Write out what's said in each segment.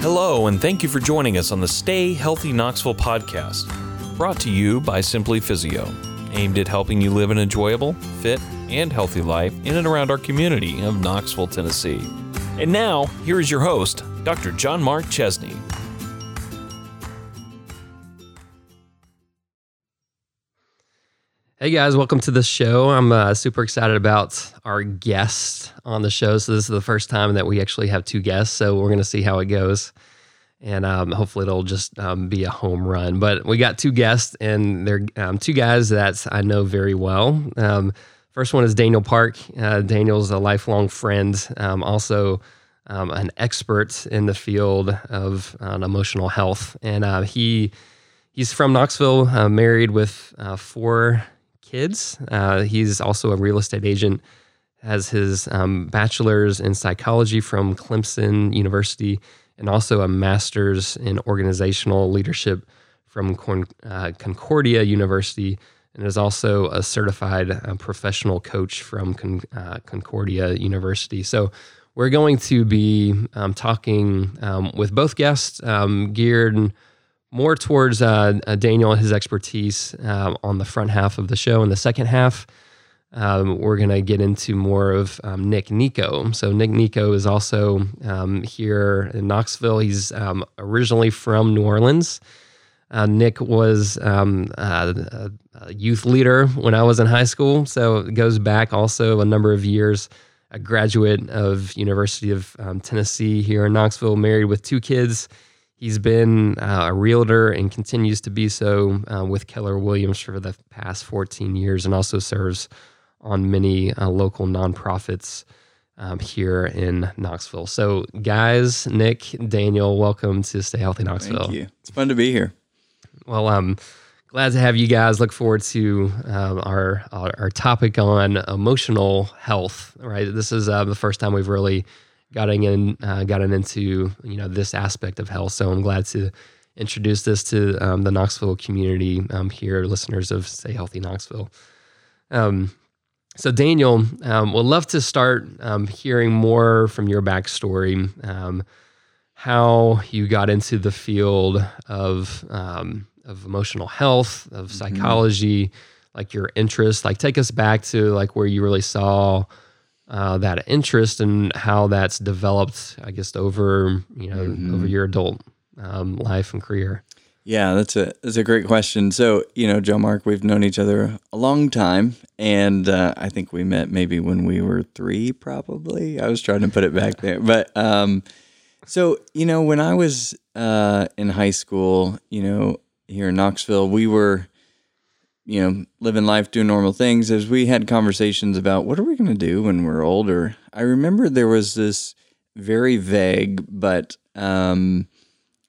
Hello, and thank you for joining us on the Stay Healthy Knoxville podcast, brought to you by Simply Physio, aimed at helping you live an enjoyable, fit, and healthy life in and around our community of Knoxville, Tennessee. And now, here is your host, Dr. John Mark Chesney. Hey guys, welcome to the show. I'm uh, super excited about our guest on the show. So this is the first time that we actually have two guests. So we're going to see how it goes, and um, hopefully it'll just um, be a home run. But we got two guests, and they're um, two guys that I know very well. Um, first one is Daniel Park. Uh, Daniel's a lifelong friend, um, also um, an expert in the field of uh, emotional health, and uh, he. He's from Knoxville, uh, married with uh, four kids. Uh, he's also a real estate agent, has his um, bachelor's in psychology from Clemson University, and also a master's in organizational leadership from uh, Concordia University, and is also a certified uh, professional coach from Con- uh, Concordia University. So, we're going to be um, talking um, with both guests um, geared more towards uh, uh, Daniel and his expertise uh, on the front half of the show. In the second half, um, we're going to get into more of um, Nick Nico. So, Nick Nico is also um, here in Knoxville. He's um, originally from New Orleans. Uh, Nick was um, a, a youth leader when I was in high school. So, it goes back also a number of years. A graduate of University of um, Tennessee here in Knoxville, married with two kids. He's been uh, a realtor and continues to be so uh, with Keller Williams for the past 14 years and also serves on many uh, local nonprofits um, here in Knoxville. So, guys, Nick, Daniel, welcome to Stay Healthy Knoxville. Thank you. It's fun to be here. Well, I'm glad to have you guys. Look forward to um, our, our, our topic on emotional health. Right, this is uh, the first time we've really gotten in uh, gotten into you know this aspect of health. So I'm glad to introduce this to um, the Knoxville community um, here, listeners of Stay Healthy Knoxville. Um, so Daniel, um, would love to start um, hearing more from your backstory, um, how you got into the field of um, of emotional health, of Mm-hmm. psychology, like your interest. Like take us back to like where you really saw uh, that interest and how that's developed, I guess, over you know Mm-hmm. over your adult um, life and career. Yeah, that's a that's a great question. So, you know, Joe Mark, we've known each other a long time, and uh, I think we met maybe when we were three, probably. I was trying to put it back there, but um, so you know, when I was uh, in high school, you know, here in Knoxville, we were, you know, living life, doing normal things. As we had conversations about what are we going to do when we're older, I remember there was this very vague but um,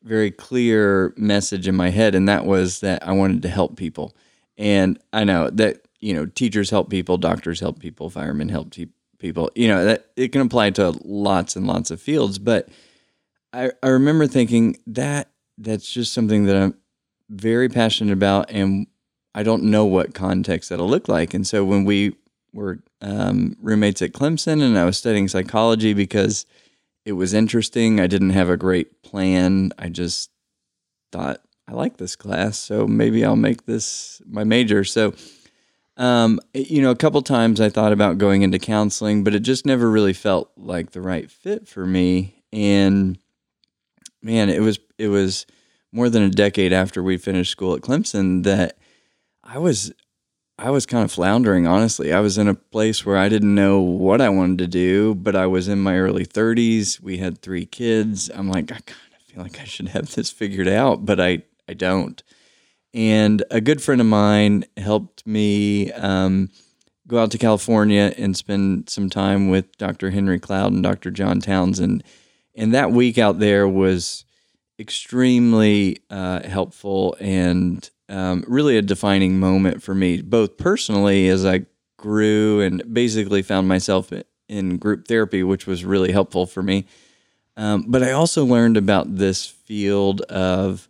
very clear message in my head, and that was that I wanted to help people. And I know that you know teachers help people, doctors help people, firemen help te- people. You know that it can apply to lots and lots of fields. But I, I remember thinking that that's just something that I'm very passionate about, and I don't know what context that'll look like. And so when we were um, roommates at Clemson, and I was studying psychology because it was interesting. I didn't have a great plan. I just thought I like this class, so maybe I'll make this my major. So, um, you know, a couple times I thought about going into counseling, but it just never really felt like the right fit for me. And man, it was it was more than a decade after we finished school at Clemson that I was I was kind of floundering, honestly. I was in a place where I didn't know what I wanted to do, but I was in my early 30s. We had three kids. I'm like, I kind of feel like I should have this figured out, but I, I don't. And a good friend of mine helped me um, go out to California and spend some time with Dr. Henry Cloud and Dr. John Townsend. And that week out there was extremely uh, helpful and um, really a defining moment for me, both personally as I grew and basically found myself in group therapy, which was really helpful for me. Um, but I also learned about this field of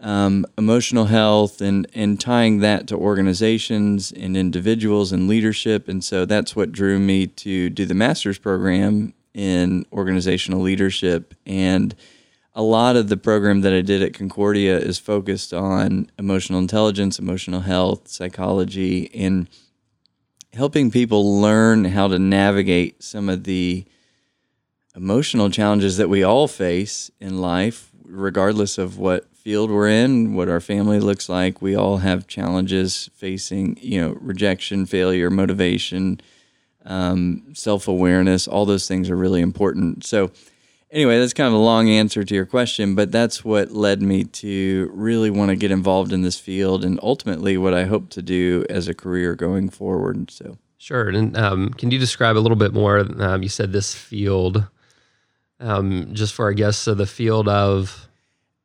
um, emotional health and and tying that to organizations and individuals and leadership. And so that's what drew me to do the master's program in organizational leadership. And a lot of the program that I did at Concordia is focused on emotional intelligence, emotional health, psychology, and helping people learn how to navigate some of the emotional challenges that we all face in life, regardless of what field we're in, what our family looks like. We all have challenges facing, you know, rejection, failure, motivation, um, self awareness. All those things are really important. So, anyway, that's kind of a long answer to your question, but that's what led me to really want to get involved in this field and ultimately what I hope to do as a career going forward. So, sure. And um, can you describe a little bit more? Um, you said this field, um, just for our guests, so the field of.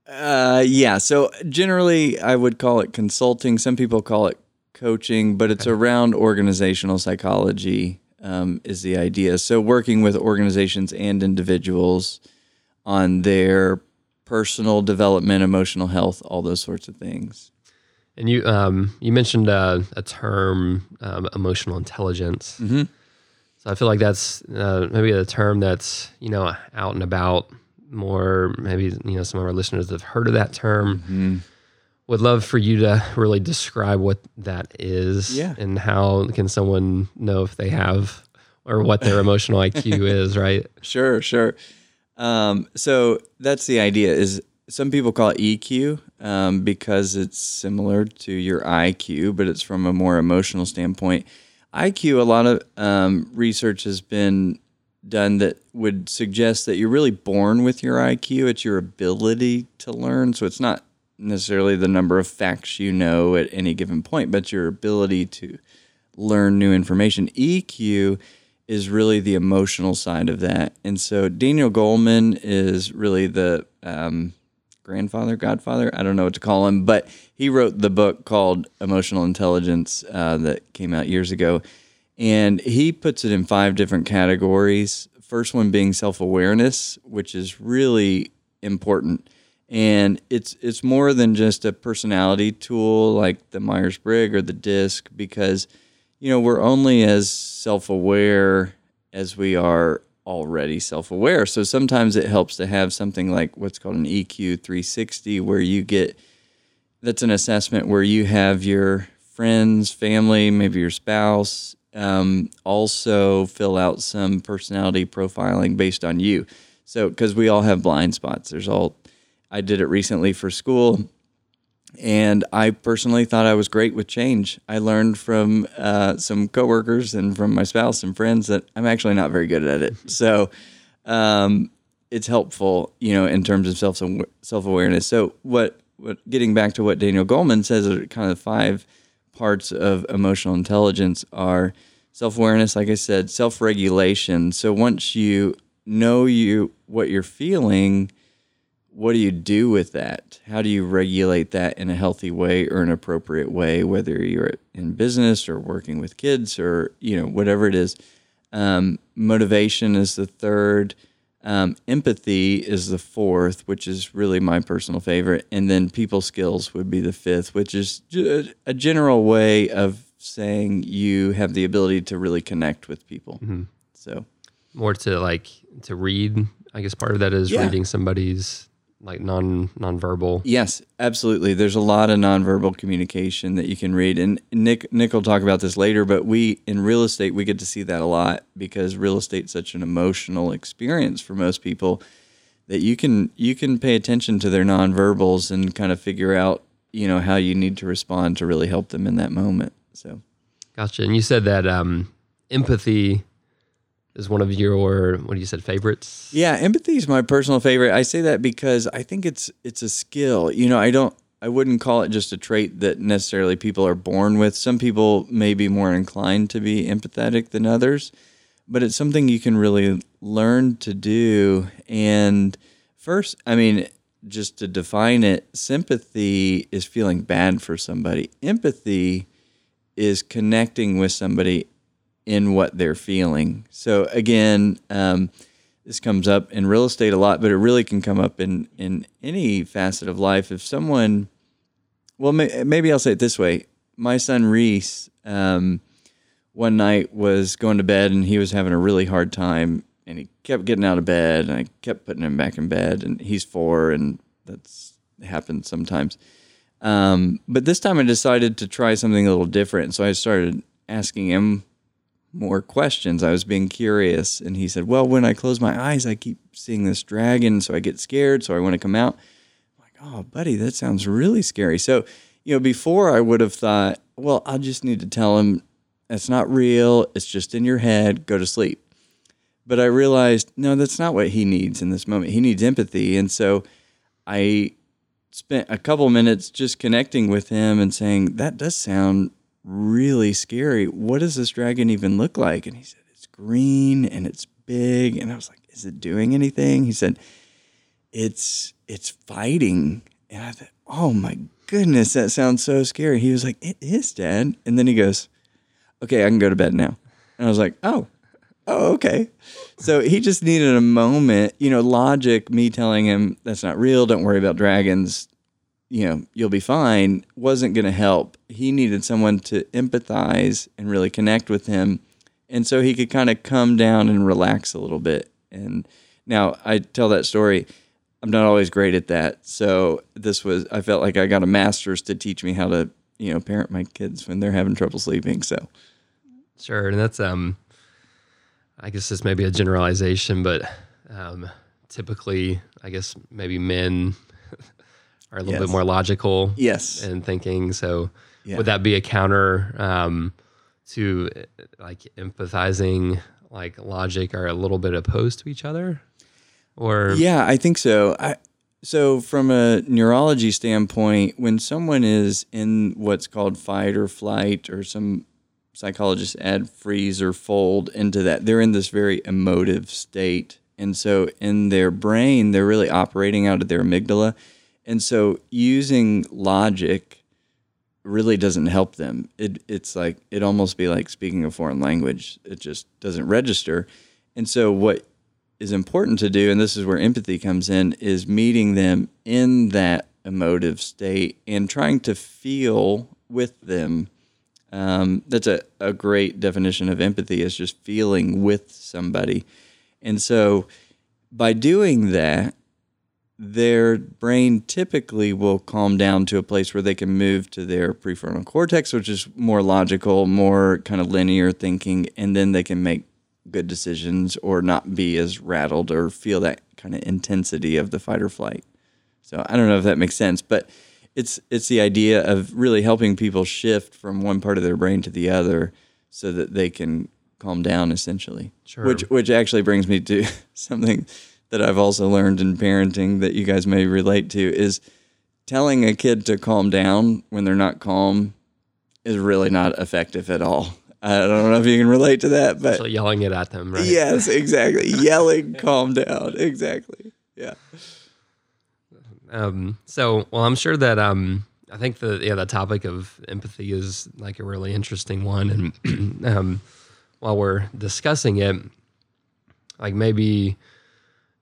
Uh, yeah. So generally, I would call it consulting. Some people call it coaching, but it's around organizational psychology um, is the idea. So working with organizations and individuals on their personal development, emotional health, all those sorts of things. And you um, you mentioned uh, a term, um, emotional intelligence. Mm-hmm. So I feel like that's uh, maybe a term that's you know out and about more. Maybe you know some of our listeners have heard of that term. Mm-hmm. Would love for you to really describe what that is, Yeah. and how can someone know if they have or what their emotional IQ is, right? Sure, sure. Um, so that's the idea. Is some people call it EQ um, because it's similar to your IQ, but it's from a more emotional standpoint. IQ, a lot of um, research has been done that would suggest that you're really born with your IQ. It's your ability to learn. So it's not necessarily the number of facts you know at any given point, but your ability to learn new information. EQ is really the emotional side of that. And so Daniel Goleman is really the um, grandfather, godfather, I don't know what to call him, but he wrote the book called Emotional Intelligence uh, that came out years ago. And he puts it in five different categories. First one being self awareness, which is really important. And it's it's more than just a personality tool like the Myers Briggs or the DISC because you know we're only as self aware as we are already self aware. So sometimes it helps to have something like what's called an EQ 360 where you get that's an assessment where you have your friends, family, maybe your spouse, um, also fill out some personality profiling based on you. So, because we all have blind spots, there's all. I did it recently for school, and I personally thought I was great with change. I learned from uh, some coworkers and from my spouse and friends that I'm actually not very good at it. So, um, it's helpful, you know, in terms of self self awareness. So, what what getting back to what Daniel Goleman says are kind of five parts of emotional intelligence are self awareness, like I said, self regulation. So once you know you what you're feeling, what do you do with that? How do you regulate that in a healthy way or an appropriate way, whether you're in business or working with kids or you know whatever it is? Um, motivation is the third. Um, empathy is the fourth, which is really my personal favorite, and then people skills would be the fifth, which is a general way of saying you have the ability to really connect with people. So More to like to read. I guess part of that is Yeah. reading somebody's like non nonverbal. Yes, absolutely. There's a lot of nonverbal communication that you can read, and Nick Nick will talk about this later. But we in real estate we get to see that a lot because real estate's such an emotional experience for most people that you can you can pay attention to their nonverbals and kind of figure out you know how you need to respond to really help them in that moment. So Gotcha. And you said that um, empathy is one of your what you said favorites. Yeah, empathy is my personal favorite. I say that because I think it's it's a skill. You know, I don't I wouldn't call it just a trait that necessarily people are born with. Some people may be more inclined to be empathetic than others, but it's something you can really learn to do. And first, I mean, just to define it, sympathy is feeling bad for somebody. Empathy is connecting with somebody in what they're feeling. So again, um, this comes up in real estate a lot, but it really can come up in in any facet of life. If someone, well, may, maybe I'll say it this way: my son Reese, um, one night was going to bed and he was having a really hard time, and he kept getting out of bed and I kept putting him back in bed. And he's four, and that's happens sometimes. Um, but this time I decided to try something a little different. So I started asking him more questions. I was being curious. And he said, Well, when I close my eyes, I keep seeing this dragon. So I get scared. So I want to come out. I'm like, Oh, buddy, that sounds really scary. So, you know, before I would have thought, Well, I'll just need to tell him it's not real. It's just in your head. Go to sleep. But I realized, no, that's not what he needs in this moment. He needs empathy. And so I spent a couple minutes just connecting with him and saying, That does sound really scary. What does this dragon even look like? And he said, It's green and it's big. And I was like, Is it doing anything? He said, It's it's fighting. And I thought, Oh my goodness, that sounds so scary. He was like, It is, Dad. And then he goes, Okay, I can go to bed now. And I was like, Oh, oh, okay. So he just needed a moment, you know, logic, me telling him that's not real, don't worry about dragons, you know, you'll be fine, wasn't going to help. He needed someone to empathize and really connect with him. And so he could kind of come down and relax a little bit. And now I tell that story. I'm not always great at that. So this was, I felt like I got a master's to teach me how to, you know, parent my kids when they're having trouble sleeping. So, Sure, and that's um, I guess this may be a generalization, but um, typically, I guess maybe men are a little Yes. bit more logical yes. And thinking. So, Yeah. would that be a counter um, to like empathizing? Like logic are a little bit opposed to each other, or Yeah, I think so. I so from a neurology standpoint, when someone is in what's called fight or flight, or some psychologists add freeze or fold into that, they're in this very emotive state. And so in their brain, they're really operating out of their amygdala. And so using logic really doesn't help them. It, it's like, it almost be like speaking a foreign language. It just doesn't register. And so what is important to do, and this is where empathy comes in, is meeting them in that emotive state and trying to feel with them. Um, that's a, a great definition of empathy is just feeling with somebody. And so by doing that, their brain typically will calm down to a place where they can move to their prefrontal cortex, which is more logical, more kind of linear thinking, and then they can make good decisions or not be as rattled or feel that kind of intensity of the fight or flight. So I don't know if that makes sense, but it's it's the idea of really helping people shift from one part of their brain to the other so that they can calm down essentially. Sure. Which which actually brings me to something that I've also learned in parenting that you guys may relate to is telling a kid to calm down when they're not calm is really not effective at all. I don't know if you can relate to that, but so yelling it at them, right? yes, exactly. Yelling, calm down. Exactly. Yeah. Um, so, well, I'm sure that um, I think the yeah the topic of empathy is like a really interesting one, and um, while we're discussing it, like maybe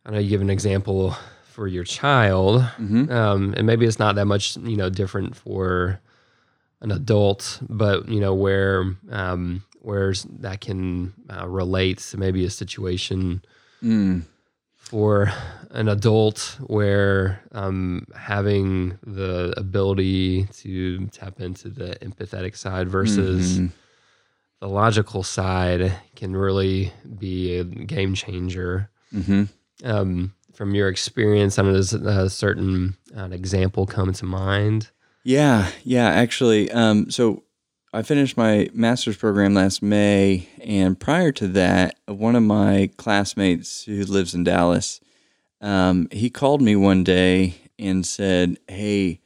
I know you give an example for your child, um, and maybe it's not that much you know different for an adult, but you know where um, where that can uh, relate to maybe a situation for an adult where um, having the ability to tap into the empathetic side versus the logical side can really be a game changer. Mm-hmm. Um, from your experience, I know does a certain uh, example come to mind? Yeah, yeah, actually. Um, so I finished my master's program last May, and prior to that, one of my classmates who lives in Dallas, um, he called me one day and said, "Hey,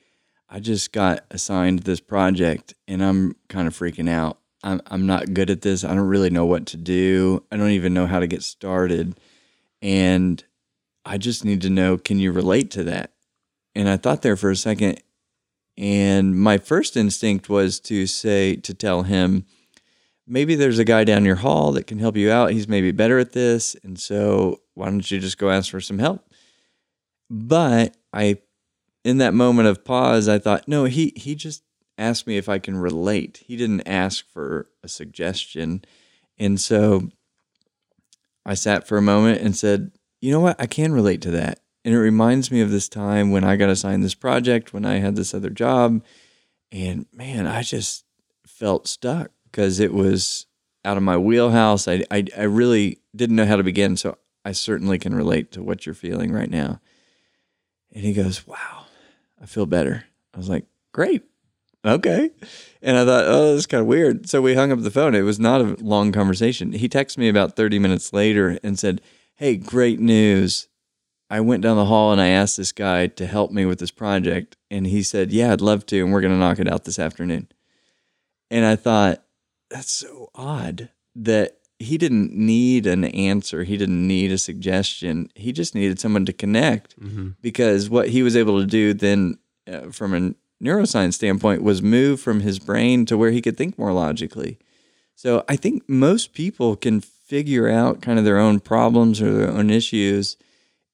I just got assigned this project, and I'm kind of freaking out. I'm I'm not good at this. I don't really know what to do. I don't even know how to get started, and I just need to know. Can you relate to that?" And I thought there for a second, and my first instinct was to say, to tell him, maybe there's a guy down your hall that can help you out. He's maybe better at this. And so why don't you just go ask for some help? But I, in that moment of pause, I thought, no, he, he just asked me if I can relate. He didn't ask for a suggestion. And so I sat for a moment and said, you know what? I can relate to that. And it reminds me of this time when I got assigned this project, when I had this other job. And man, I just felt stuck because it was out of my wheelhouse. I, I, I really didn't know how to begin. So I certainly can relate to what you're feeling right now. And he goes, Wow, I feel better. I was like, Great. Okay. And I thought, Oh, that's kind of weird. So we hung up the phone. It was not a long conversation. He texted me about 30 minutes later and said, Hey, great news. I went down the hall and I asked this guy to help me with this project. And he said, Yeah, I'd love to. And we're going to knock it out this afternoon. And I thought, That's so odd that he didn't need an answer. He didn't need a suggestion. He just needed someone to connect Mm-hmm. because what he was able to do then, uh, from a neuroscience standpoint, was move from his brain to where he could think more logically. So I think most people can figure out kind of their own problems or their own issues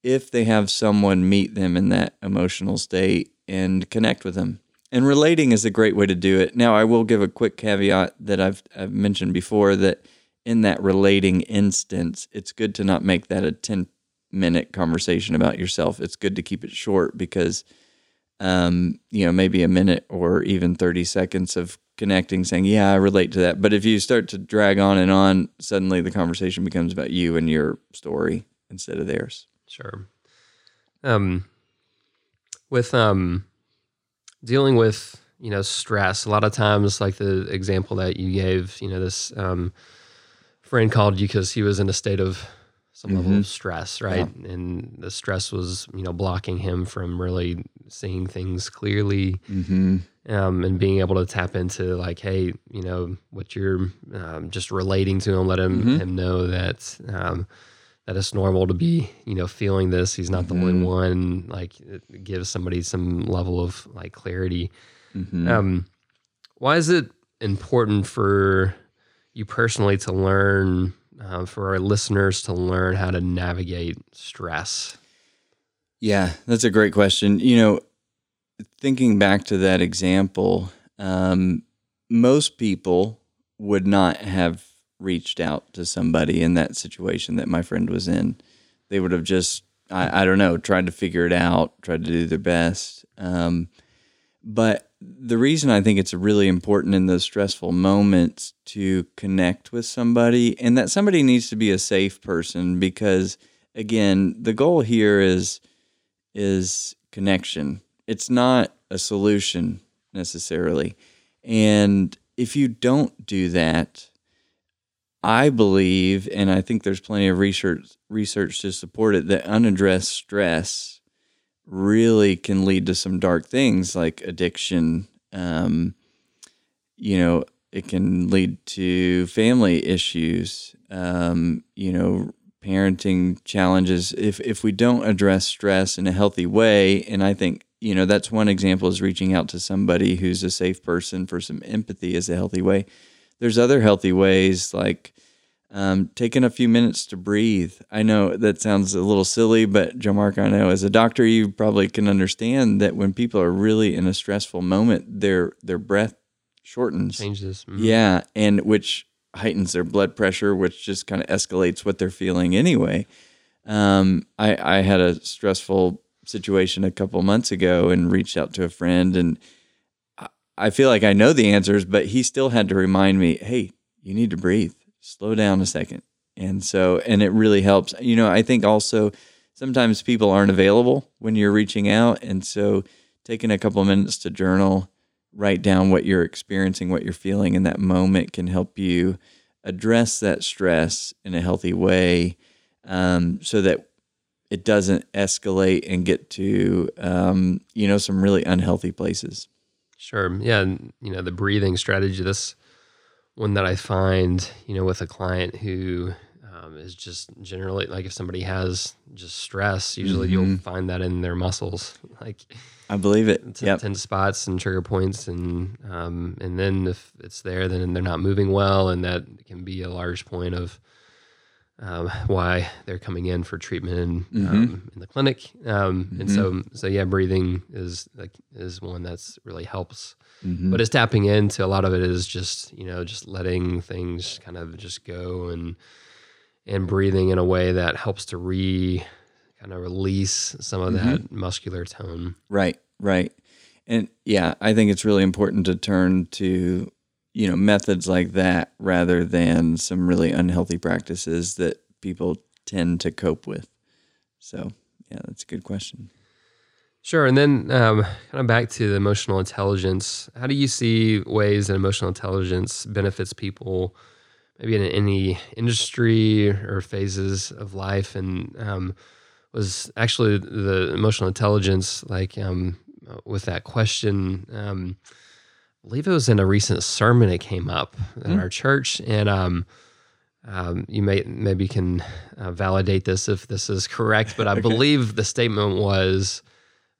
if they have someone meet them in that emotional state and connect with them. And relating is a great way to do it. Now, I will give a quick caveat that I've, I've mentioned before that in that relating instance, it's good to not make that a 10 minute conversation about yourself. It's good to keep it short because, um, you know, maybe a minute or even 30 seconds of connecting, saying, Yeah, I relate to that. But if you start to drag on and on, suddenly the conversation becomes about you and your story instead of theirs. Sure. Um, with um, dealing with you know stress, a lot of times, like the example that you gave, you know, this um, friend called you because he was in a state of some level of stress, right? And the stress was you know blocking him from really seeing things clearly. Mm-hmm. um, and being able to tap into like, hey, you know, what you're um, just relating to him, let him Mhm. him know that um, that it's normal to be, you know, feeling this. He's not the only Mhm. one. Like, it gives somebody some level of like clarity. Mm-hmm. Um, why is it important for you personally to learn, uh, for our listeners to learn how to navigate stress? Yeah, that's a great question. You know, thinking back to that example, um, most people would not have reached out to somebody in that situation that my friend was in. They would have just, I, I don't know, tried to figure it out, tried to do their best. Um, but the reason I think it's really important in those stressful moments to connect with somebody, and that somebody needs to be a safe person because, again, the goal here is is connection. It's not a solution necessarily. And if you don't do that, I believe, and I think there's plenty of research research to support it, that unaddressed stress really can lead to some dark things like addiction. Um, you know, it can lead to family issues. Um, you know, parenting challenges if if we don't address stress in a healthy way and i think you know that's one example is reaching out to somebody who's a safe person for some empathy is a healthy way there's other healthy ways like um, taking a few minutes to breathe i know that sounds a little silly but joe mark i know as a doctor you probably can understand that when people are really in a stressful moment their their breath shortens Changes. Mhm. yeah, and which heightens their blood pressure, which just kind of escalates what they're feeling anyway. Um, I, I had a stressful situation a couple months ago and reached out to a friend, and I- I feel like I know the answers, but he still had to remind me, "Hey, you need to breathe. Slow down a second. And so, and it really helps. You know, I think also sometimes people aren't available when you're reaching out, and so taking a couple minutes to journal write down what you're experiencing, what you're feeling in that moment can help you address that stress in a healthy way um, so that it doesn't escalate and get to, um, you know, some really unhealthy places. Sure. Yeah. You know, the breathing strategy, this one that I find, you know, with a client who um, is just generally like if somebody has just stress, usually you'll find that in their muscles, like I believe it. t- Yep. tense spots and trigger points. And, um, and then if it's there, then they're not moving well. And that can be a large point of um, why they're coming in for treatment in, um, in the clinic. Um, And so, so yeah, breathing is like, is one that's really helps Mhm. but it's tapping into a lot of it is just you know just letting things kind of just go and and breathing in a way that helps to re kind of release some of that Mm-hmm. muscular tone. Right, right. And yeah, I think it's really important to turn to, you know, methods like that rather than some really unhealthy practices that people tend to cope with. So, yeah, that's a good question. Sure. And then um, kind of back to the emotional intelligence. How do you see ways that emotional intelligence benefits people, maybe in any industry or phases of life? And um, was actually the emotional intelligence like um, with that question? Um, I believe it was in a recent sermon. It came up in our church, and um, um, you may maybe can uh, validate this if this is correct, but I believe the statement was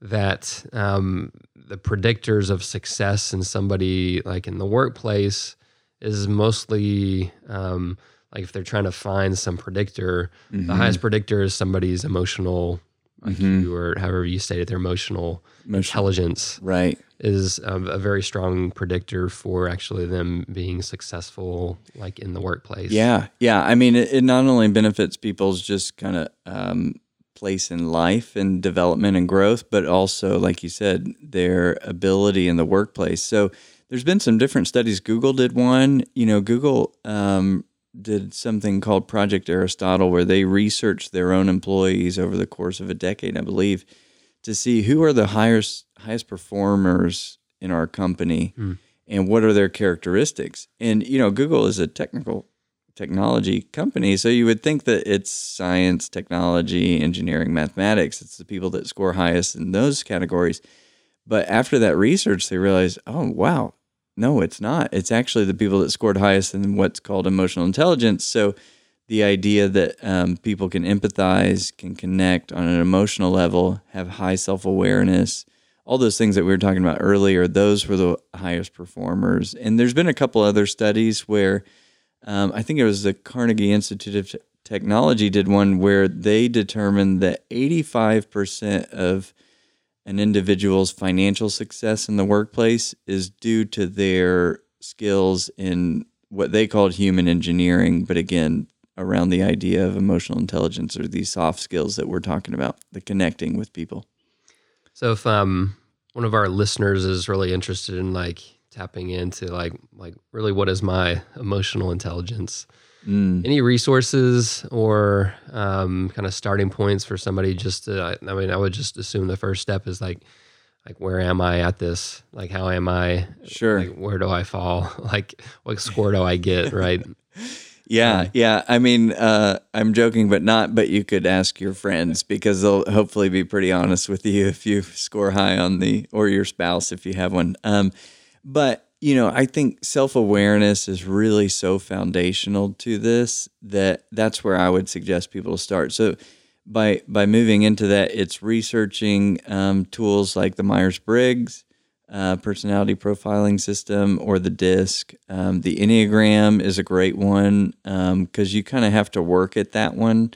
that um, the predictors of success in somebody like in the workplace is mostly um, like if they're trying to find some predictor, the highest predictor is somebody's emotional IQ or however you state it, their emotional intelligence Right. is um, a very strong predictor for actually them being successful like in the workplace. Yeah, yeah. I mean, it, it not only benefits people's just kind of um, place in life and development and growth, but also, like you said, their ability in the workplace. So there's been some different studies. Google did one. You know, Google um, did something called Project Aristotle, where they researched their own employees over the course of a decade, I believe, to see who are the highest highest performers in our company and what are their characteristics. And you know, Google is a technical technology company, so you would think that it's science, technology, engineering, mathematics. It's the people that score highest in those categories. But after that research, they realized, oh wow, no, it's not. It's actually the people that scored highest in what's called emotional intelligence. So the idea that um, people can empathize, can connect on an emotional level, have high self awareness, all those things that we were talking about earlier, those were the highest performers. And there's been a couple other studies where um, I think it was the Carnegie Institute of T- Technology did one where they determined that 85% of an individual's financial success in the workplace is due to their skills in what they called human engineering, but again, around the idea of emotional intelligence or these soft skills that we're talking about, the connecting with people. So if um one of our listeners is really interested in like tapping into like like really what is my emotional intelligence, Mm. any resources or um, kind of starting points for somebody just to I, I mean I would just assume the first step is like like where am I at this? Like how am I? Sure. Like where do I fall? Like what score do I get? Right. Yeah, yeah. I mean, uh, I'm joking, but not. But you could ask your friends because they'll hopefully be pretty honest with you if you score high on the, or your spouse if you have one. Um, but you know, I think self awareness is really so foundational to this that that's where I would suggest people to start. So by by moving into that, it's researching um, tools like the Myers Briggs uh, personality profiling system or the DISC. Um, the Enneagram is a great one because you kind of have to work at that one.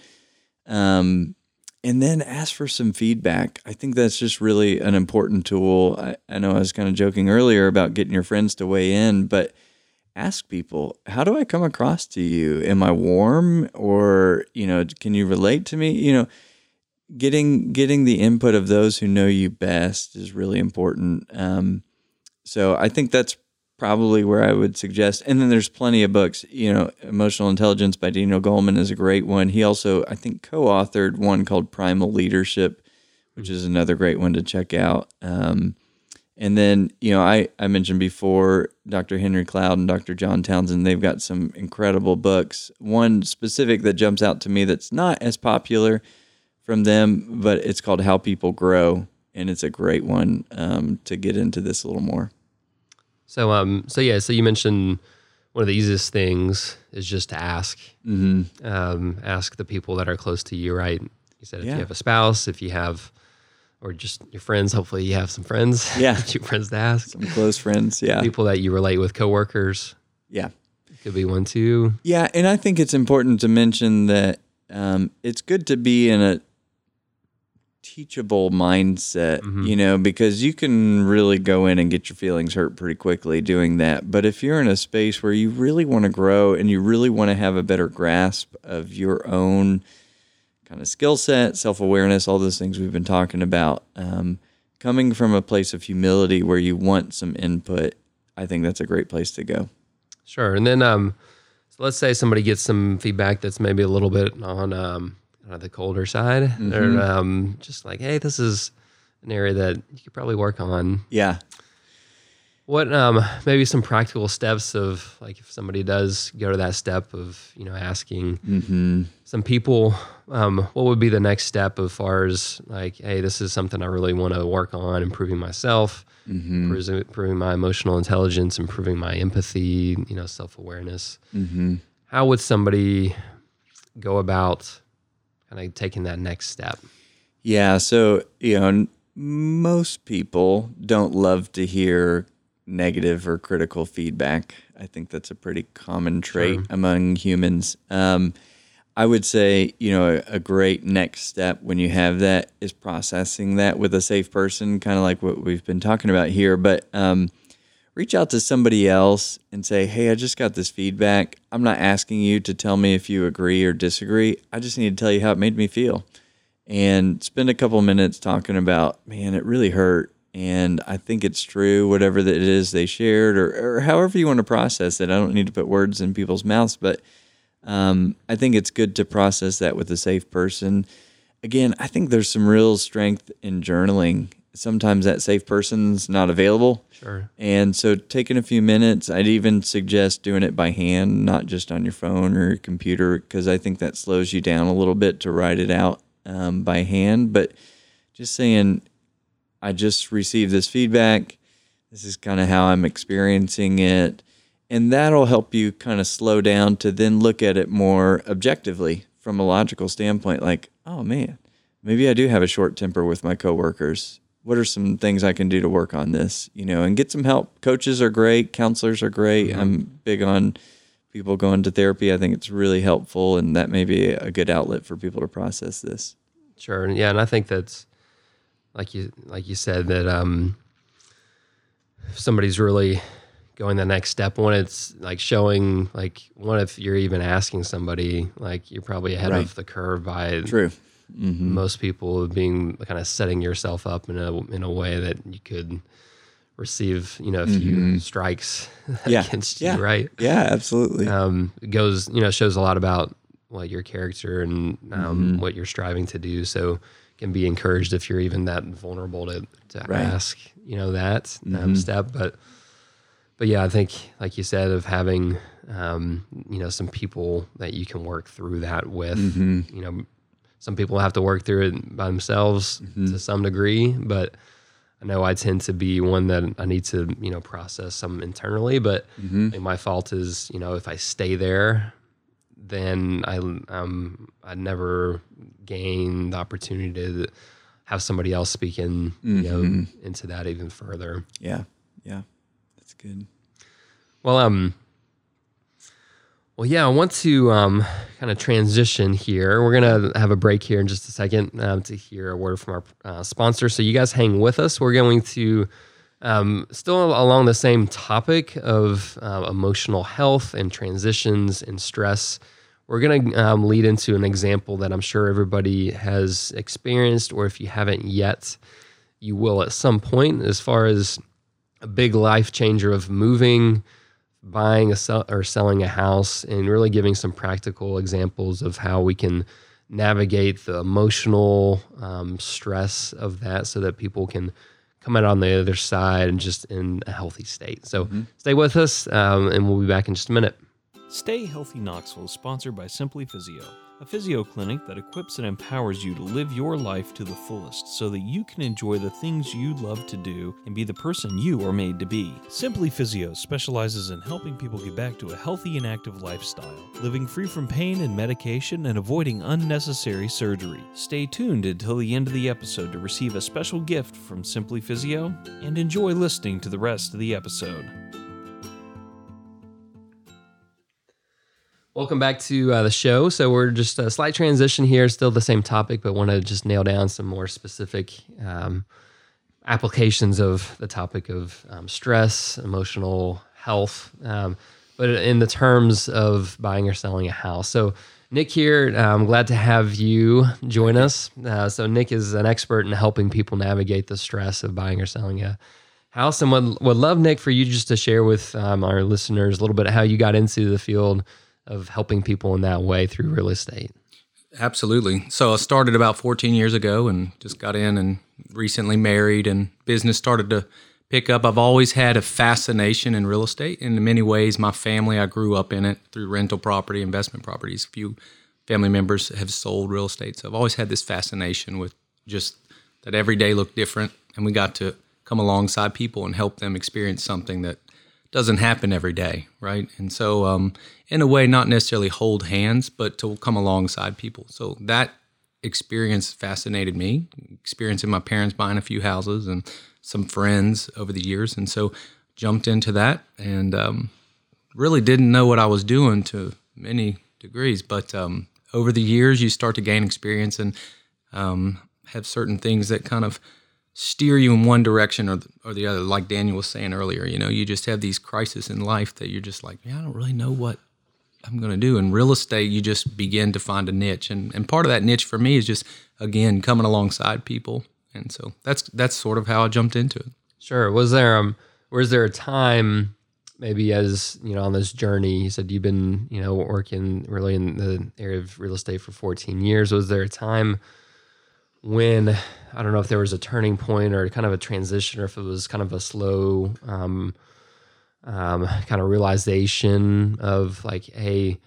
Um, and then ask for some feedback. I think that's just really an important tool. I, I know I was kind of joking earlier about getting your friends to weigh in, but ask people, how do I come across to you? Am I warm or, you know, can you relate to me? You know, getting getting the input of those who know you best is really important. Um, so I think that's probably where I would suggest. And then there's plenty of books. You know, Emotional Intelligence by Daniel Goleman is a great one. He also, I think, co-authored one called Primal Leadership, which is another great one to check out. Um, and then, you know, I, I mentioned before Dr. Henry Cloud and Dr. John Townsend, they've got some incredible books. One specific that jumps out to me that's not as popular from them, but it's called How People Grow. And it's a great one um, to get into this a little more. So um so yeah so you mentioned one of the easiest things is just to ask. Mm-hmm. Um, ask the people that are close to you. Right. You said if Yeah. you have a spouse, if you have, or just your friends. Hopefully you have some friends. Yeah. your friends to ask. Some close friends. Yeah. People that you relate with, coworkers Yeah. could be one too. Yeah, and I think it's important to mention that um, it's good to be in a teachable mindset, you know, because you can really go in and get your feelings hurt pretty quickly doing that. But if you're in a space where you really want to grow and you really want to have a better grasp of your own kind of skill set, self awareness, all those things we've been talking about, um, coming from a place of humility where you want some input, I think that's a great place to go. Sure. And then, um, so let's say somebody gets some feedback that's maybe a little bit on um, of the colder side. They're um, just like, hey, this is an area that you could probably work on. Yeah. What um, maybe some practical steps of like if somebody does go to that step of you know asking Mm-hmm. some people, um, what would be the next step as far as like, hey, this is something I really want to work on, improving myself, Mm-hmm. improving, improving my emotional intelligence, improving my empathy, you know, self awareness. Mm-hmm. How would somebody go about kind of taking that next step? Yeah. So, you know, most people don't love to hear negative or critical feedback. I think that's a pretty common trait among humans. Um, I would say, you know, a, a great next step when you have that is processing that with a safe person, kind of like what we've been talking about here. But um, reach out to somebody else and say, hey, I just got this feedback. I'm not asking you to tell me if you agree or disagree. I just need to tell you how it made me feel and spend a couple minutes talking about, man, it really hurt. And I think it's true, whatever that it is they shared, or, or however you want to process it. I don't need to put words in people's mouths, but um, I think it's good to process that with a safe person. Again, I think there's some real strength in journaling. Sometimes that safe person's not available. Sure. And so taking a few minutes, I'd even suggest doing it by hand, not just on your phone or your computer, because I think that slows you down a little bit to write it out um, by hand. But just saying, I just received this feedback. This is kind of how I'm experiencing it. And that'll help you kind of slow down to then look at it more objectively from a logical standpoint. Like, oh man, maybe I do have a short temper with my coworkers. What are some things I can do to work on this? You know, and get some help. Coaches are great, counselors are great. I'm big on people going to therapy. I think it's really helpful, and that may be a good outlet for people to process this. Sure. And yeah, and I think that's like you like you said that um if somebody's really going the next step when it's like showing like one if you're even asking somebody like you're probably ahead Right. of the curve by True. Most people being kind of setting yourself up in a in a way that you could receive you know a few strikes Yeah. against Yeah. you right Yeah, absolutely. um, it goes, you know, shows a lot about what your character and um, what you're striving to do. So can be encouraged if you're even that vulnerable to, to Right. ask, you know, that um, step. But, but yeah, I think, like you said, of having, um, you know, some people that you can work through that with, you know, some people have to work through it by themselves to some degree, but I know I tend to be one that I need to, you know, process some internally, but think my fault is, you know, if I stay there, then I um I never gain the opportunity to have somebody else speak in, you know, into that even further. yeah, yeah, that's good. Well, um, well, yeah, I want to um, kind of transition here. We're gonna have a break here in just a second um, to hear a word from our uh, sponsor. So you guys hang with us. We're going to um, still along the same topic of uh, emotional health and transitions and stress. We're going to um, lead into an example that I'm sure everybody has experienced, or if you haven't yet, you will at some point, as far as a big life changer of moving, buying a sell, or selling a house, and really giving some practical examples of how we can navigate the emotional um, stress of that, so that people can come out on the other side and just in a healthy state. So stay with us, um, and we'll be back in just a minute. Stay Healthy Knoxville is sponsored by Simply Physio, a physio clinic that equips and empowers you to live your life to the fullest so that you can enjoy the things you love to do and be the person you are made to be. Simply Physio specializes in helping people get back to a healthy and active lifestyle, living free from pain and medication and avoiding unnecessary surgery. Stay tuned until the end of the episode to receive a special gift from Simply Physio and enjoy listening to the rest of the episode. Welcome back to uh, the show. So we're just a slight transition here, still the same topic, but want to just nail down some more specific um, applications of the topic of um, stress, emotional health, um, but in the terms of buying or selling a house. So Nick here, uh, I'm glad to have you join us. Uh, so Nick is an expert in helping people navigate the stress of buying or selling a house, and would would love Nick for you just to share with um, our listeners a little bit how you got into the field of helping people in that way through real estate. Absolutely. So I started about 14 years ago and just got in and recently married and business started to pick up. I've always had a fascination in real estate. In many ways, my family, I grew up in it through rental property, investment properties. A few family members have sold real estate. So I've always had this fascination with just that every day looked different and we got to come alongside people and help them experience something that doesn't happen every day, right? And so, um, in a way, not necessarily hold hands, but to come alongside people. So that experience fascinated me. Experiencing my parents buying a few houses and some friends over the years, and so jumped into that and um, really didn't know what I was doing to many degrees. But um, over the years, you start to gain experience and um, have certain things that kind of steer you in one direction or the, or the other. Like Daniel was saying earlier, you know, you just have these crises in life that you're just like, yeah, I don't really know what I'm going to do. In real estate, you just begin to find a niche, and and part of that niche for me is just again coming alongside people, and so that's that's sort of how I jumped into it. Sure. Was there um was there a time maybe as you know on this journey you said you've been you know working really in the area of real estate for 14 years was there a time when I don't know if there was a turning point or kind of a transition, or if it was kind of a slow um, um, kind of realization of like, hey,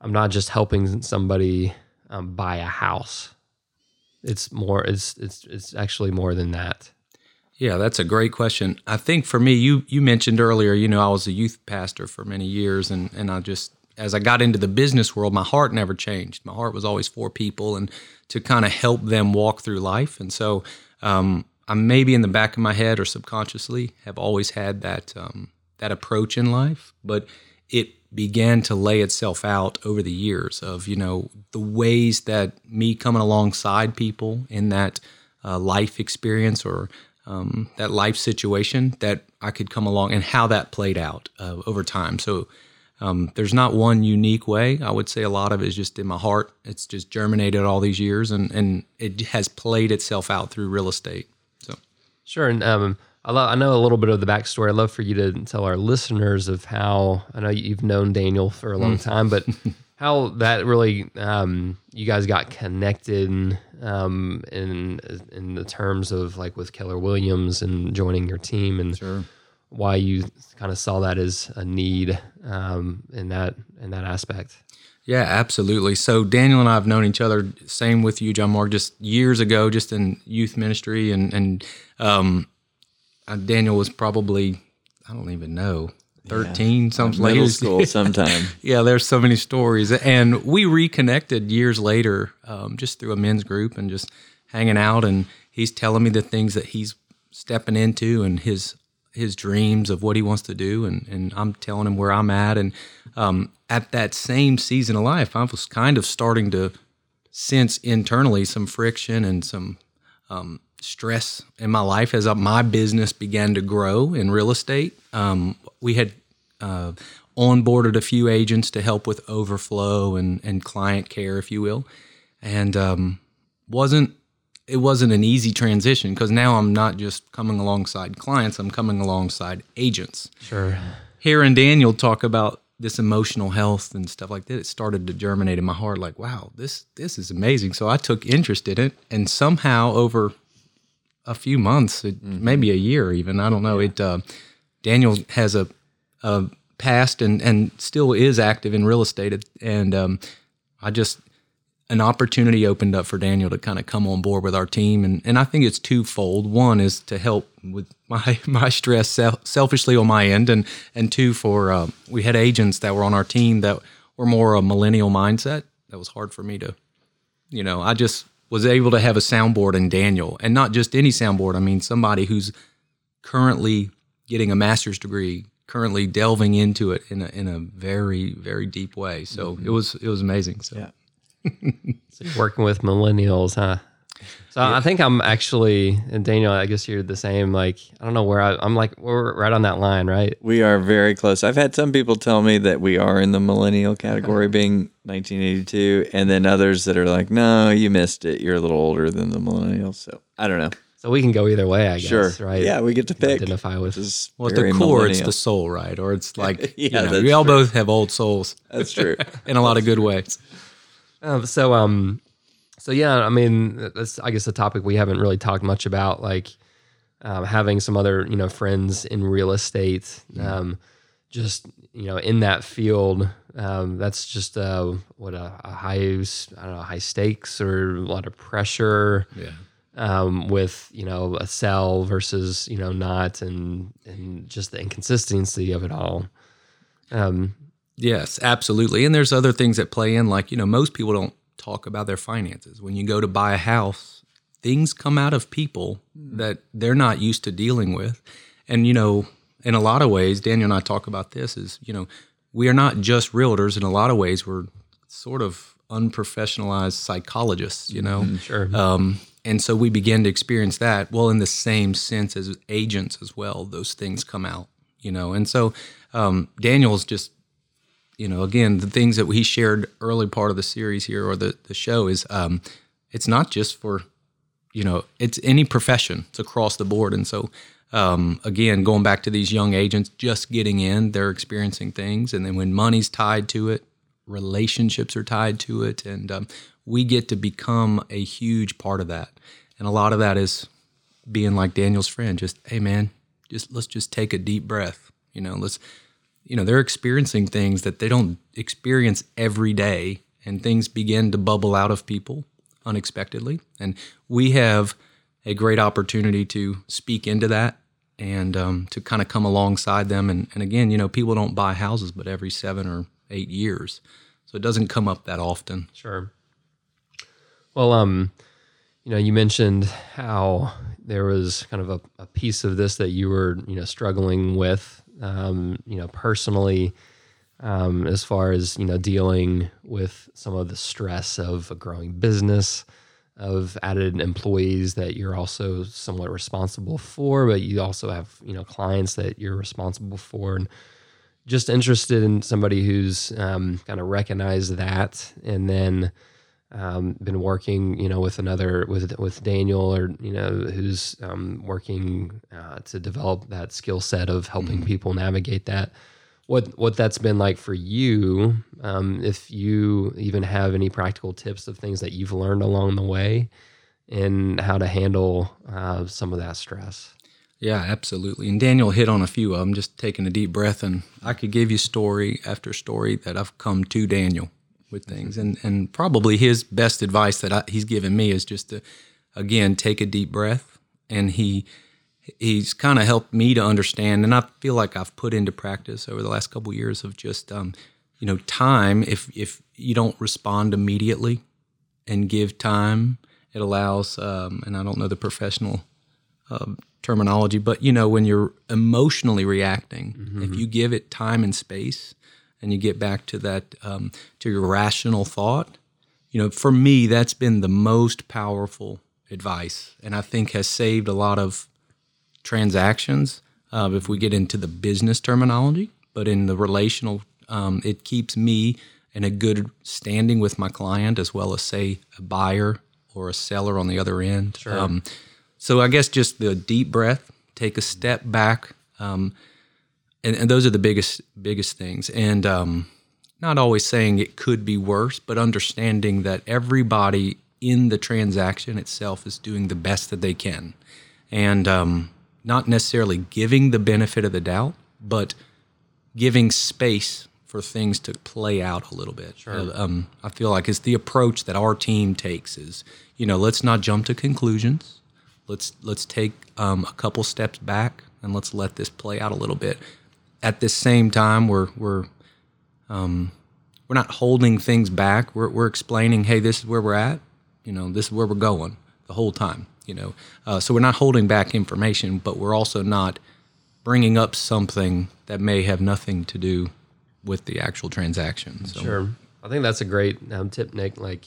I'm not just helping somebody um, buy a house. It's more. It's it's it's actually more than that. Yeah, that's a great question. I think for me, you you mentioned earlier, you know, I was a youth pastor for many years, and and I just as I got into the business world, my heart never changed. My heart was always for people and to kind of help them walk through life. And so um, I maybe in the back of my head or subconsciously have always had that um, that approach in life, but it began to lay itself out over the years of you know the ways that me coming alongside people in that uh, life experience or um, that life situation that I could come along and how that played out uh, over time. So um, there's not one unique way. I would say a lot of it is just in my heart. It's just germinated all these years, and and it has played itself out through real estate. So sure, and um, I love, I know a little bit of the backstory. I'd love for you to tell our listeners of how I know you've known Daniel for a long mm. time, but how that really um, you guys got connected um, in in the terms of like with Keller Williams and joining your team and. Sure why you kind of saw that as a need um, in that in that aspect. Yeah, absolutely. So Daniel and I have known each other. Same with you, John Mark, just years ago, just in youth ministry, and and um, uh, Daniel was probably I don't even know. 13 yeah. something middle school sometime yeah there's so many stories and we reconnected years later um, just through a men's group and just hanging out and he's telling me the things that he's stepping into and his his dreams of what he wants to do, and and I'm telling him where I'm at. And um, at that same season of life, I was kind of starting to sense internally some friction and some um, stress in my life as my business began to grow in real estate. Um, we had uh, onboarded a few agents to help with overflow and and client care, if you will, and um, wasn't it wasn't an easy transition because now I'm not just coming alongside clients, I'm coming alongside agents. Sure. Hearing Daniel talk about this emotional health and stuff like that, it started to germinate in my heart like, wow, this this is amazing. So I took interest in it and somehow over a few months, it, mm-hmm. maybe a year even, I don't know, yeah. it uh, Daniel has a, a past and and still is active in real estate and um, I just an opportunity opened up for Daniel to kind of come on board with our team, and and I think it's twofold. One is to help with my my stress selfishly on my end, and and two for um, we had agents that were on our team that were more a millennial mindset. That was hard for me to, you know, I just was able to have a soundboard in Daniel, and not just any soundboard. I mean somebody who's currently getting a master's degree, currently delving into it in a in a very very deep way. So it was it was amazing. So Yeah. So you're working with millennials, huh? So I think I'm actually, and Daniel, I guess you're the same. Like, I don't know where I, I'm like, we're right on that line, right? We are very close. I've had some people tell me that we are in the millennial category being 1982, and then others that are like, no, you missed it. You're a little older than the millennials. So I don't know. So we can go either way, I guess, Sure. right? Yeah, we get to pick. Identify with. This is well, at the core, it's the soul, right? Or it's like Yeah, you know, we all true. both have old souls That's true. in a lot of good ways. Um, so um, so yeah, I mean, that's I guess a topic we haven't really talked much about, like um, having some other you know friends in real estate, um, just you know in that field. Um, that's just uh, what a, a high I don't know high stakes or a lot of pressure. Yeah. um, with you know a sell versus you know not, and and just the inconsistency of it all. Um, Yes, absolutely. And there's other things that play in, like, you know, most people don't talk about their finances. When you go to buy a house, things come out of people that they're not used to dealing with. And, you know, in a lot of ways, Daniel and I talk about this is, you know, we are not just realtors. In a lot of ways, we're sort of unprofessionalized psychologists, you know? sure. Um, and so we begin to experience that. Well, in the same sense as agents as well, those things come out, you know. And so um, Daniel's just, you know, again, the things that he shared early part of the series here or the, the show is um, it's not just for, you know, it's any profession, it's across the board. And so, um, again, going back to these young agents just getting in, they're experiencing things. And then when money's tied to it, relationships are tied to it. And um, we get to become a huge part of that. And a lot of that is being like Daniel's friend, just, hey, man, just let's just take a deep breath. You know, let's, you know, they're experiencing things that they don't experience every day. And things begin to bubble out of people unexpectedly. And we have a great opportunity to speak into that and um, to kind of come alongside them. And, and again, you know, people don't buy houses but every seven or eight years. So it doesn't come up that often. Sure. Well, um, you know, you mentioned how there was kind of a, a piece of this that you were, you know, struggling with, um, you know, personally, um, as far as you know, dealing with some of the stress of a growing business, of added employees that you're also somewhat responsible for, but you also have, you know, clients that you're responsible for, and just interested in somebody who's um, kind of recognized that and then um, been working, you know, with another with with Daniel or you know who's um, working uh, to develop that skill set of helping people navigate that. What what that's been like for you? Um, if you even have any practical tips of things that you've learned along the way, and how to handle uh, some of that stress. Yeah, absolutely. And Daniel hit on a few of them, just taking a deep breath. And I could give you story after story that I've come to Daniel with things. And, and probably his best advice that I, he's given me is just to, again, take a deep breath. And he, he's kind of helped me to understand. And I feel like I've put into practice over the last couple of years of just, um, you know, time. If, if you don't respond immediately and give time, it allows, um, and I don't know the professional uh, terminology, but you know, when you're emotionally reacting, if you give it time and space, and you get back to that um, to your rational thought, you know, for me, that's been the most powerful advice, and I think has saved a lot of transactions. Uh, if we get into the business terminology, but in the relational, um, it keeps me in a good standing with my client as well as say a buyer or a seller on the other end. Um, so I guess just the deep breath, take a step back, um, and, and those are the biggest biggest things. And um, not always saying it could be worse, but understanding that everybody in the transaction itself is doing the best that they can, and um, not necessarily giving the benefit of the doubt, but giving space for things to play out a little bit. Sure. Um, I feel like it's the approach that our team takes is, you know, let's not jump to conclusions. Let's let's take um, a couple steps back and let's let this play out a little bit. At the same time, we're we're um, we're not holding things back. We're we're explaining, hey, this is where we're at. You know, this is where we're going the whole time. You know, uh, so we're not holding back information, but we're also not bringing up something that may have nothing to do with the actual transaction. So. Sure. I think that's a great um, tip, Nick. Like,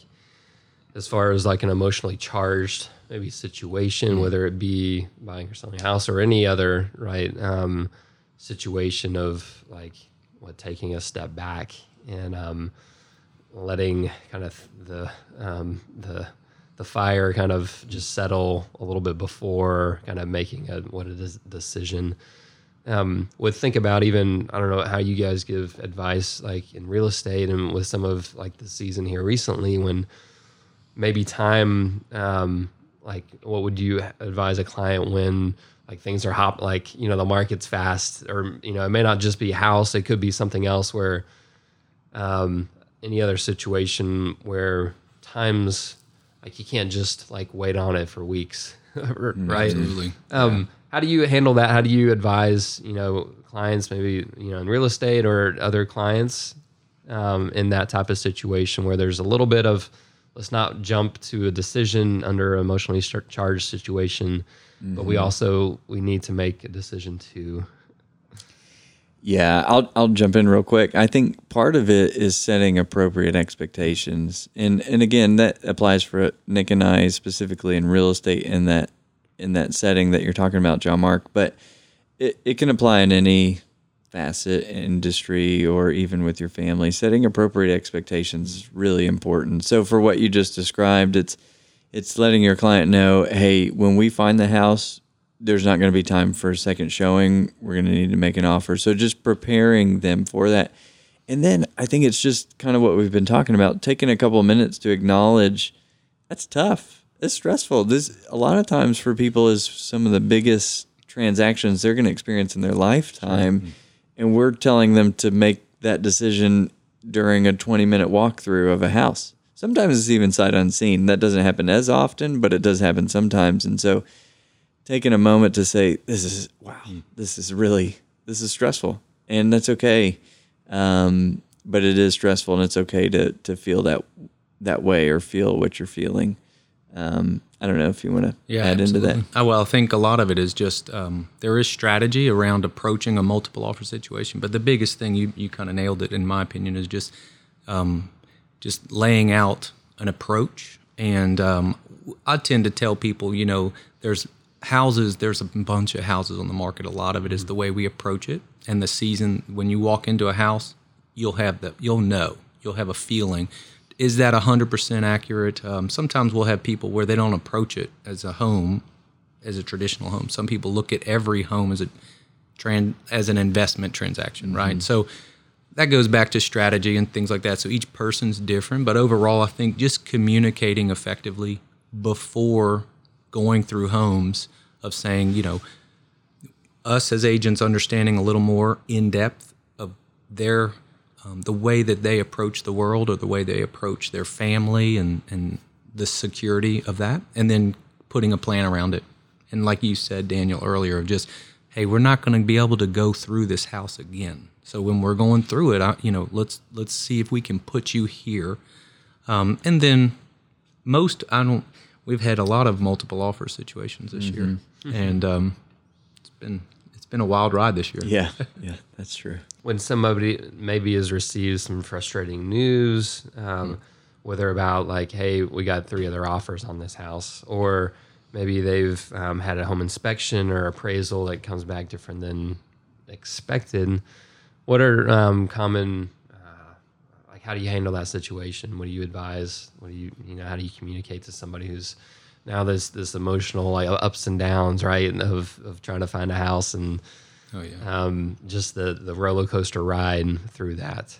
as far as like an emotionally charged maybe situation, whether it be buying or selling a house or any other right um, situation of like what taking a step back and um, letting kind of the um, the the fire kind of just settle a little bit before kind of making a what is decision. Um, would think about even I don't know how you guys give advice like in real estate and with some of like the season here recently when maybe time um, like what would you advise a client when like things are hop like you know the market's fast or you know it may not just be house it could be something else where um, any other situation where times like you can't just like wait on it for weeks right Absolutely. um, How do you handle that? How do you advise, you know, clients maybe, you know, in real estate or other clients um, in that type of situation where there's a little bit of let's not jump to a decision under emotionally charged situation, but we mm-hmm. also we need to make a decision to Yeah, I'll I'll jump in real quick. I think part of it is setting appropriate expectations, and and again that applies for Nick and I specifically in real estate in that in that setting that you're talking about, John Mark. But it, it can apply in any facet, industry, or even with your family. Setting appropriate expectations is really important. So for what you just described, it's it's letting your client know, hey, when we find the house, there's not going to be time for a second showing. We're going to need to make an offer. So just preparing them for that. And then I think it's just kind of what we've been talking about, taking a couple of minutes to acknowledge that's tough. It's stressful. This a lot of times for people is some of the biggest transactions they're going to experience in their lifetime. And we're telling them to make that decision during a 20 minute walkthrough of a house. Sometimes it's even sight unseen. That doesn't happen as often, but it does happen sometimes. And so taking a moment to say, "This is wow, this is really this is stressful," and that's okay. Um, but it is stressful, and it's okay to to feel that that way or feel what you're feeling. Um, I don't know if you want to yeah, add into that. absolutely. Uh, well, I think a lot of it is just um, there is strategy around approaching a multiple offer situation, but the biggest thing you you kind of nailed it in my opinion is just um, just laying out an approach. And um, I tend to tell people, you know, there's houses, there's a bunch of houses on the market. A lot of it is the way we approach it and the season. When you walk into a house, you'll have the you'll know, you'll have a feeling. Is that 100% accurate? Um, sometimes we'll have people where they don't approach it as a home, as a traditional home. Some people look at every home as a trans, as an investment transaction, right? So that goes back to strategy and things like that. So each person's different, but overall, I think just communicating effectively before going through homes of saying, you know, us as agents understanding a little more in depth of their um, the way that they approach the world or the way they approach their family and and the security of that, and then putting a plan around it. And like you said, Daniel earlier, of just hey, we're not going to be able to go through this house again. So when we're going through it, I, you know, let's let's see if we can put you here, um, and then most I don't. We've had a lot of multiple offer situations this year, and um, it's been it's been a wild ride this year. Yeah, yeah, that's true. when somebody maybe has received some frustrating news, um, whether about like, hey, we got three other offers on this house, or maybe they've um, had a home inspection or appraisal that comes back different than expected. What are um, common, uh, like, how do you handle that situation? What do you advise? What do you, you know, how do you communicate to somebody who's now this this emotional like ups and downs, right, of of trying to find a house and Oh yeah. um, just the the roller coaster ride through that.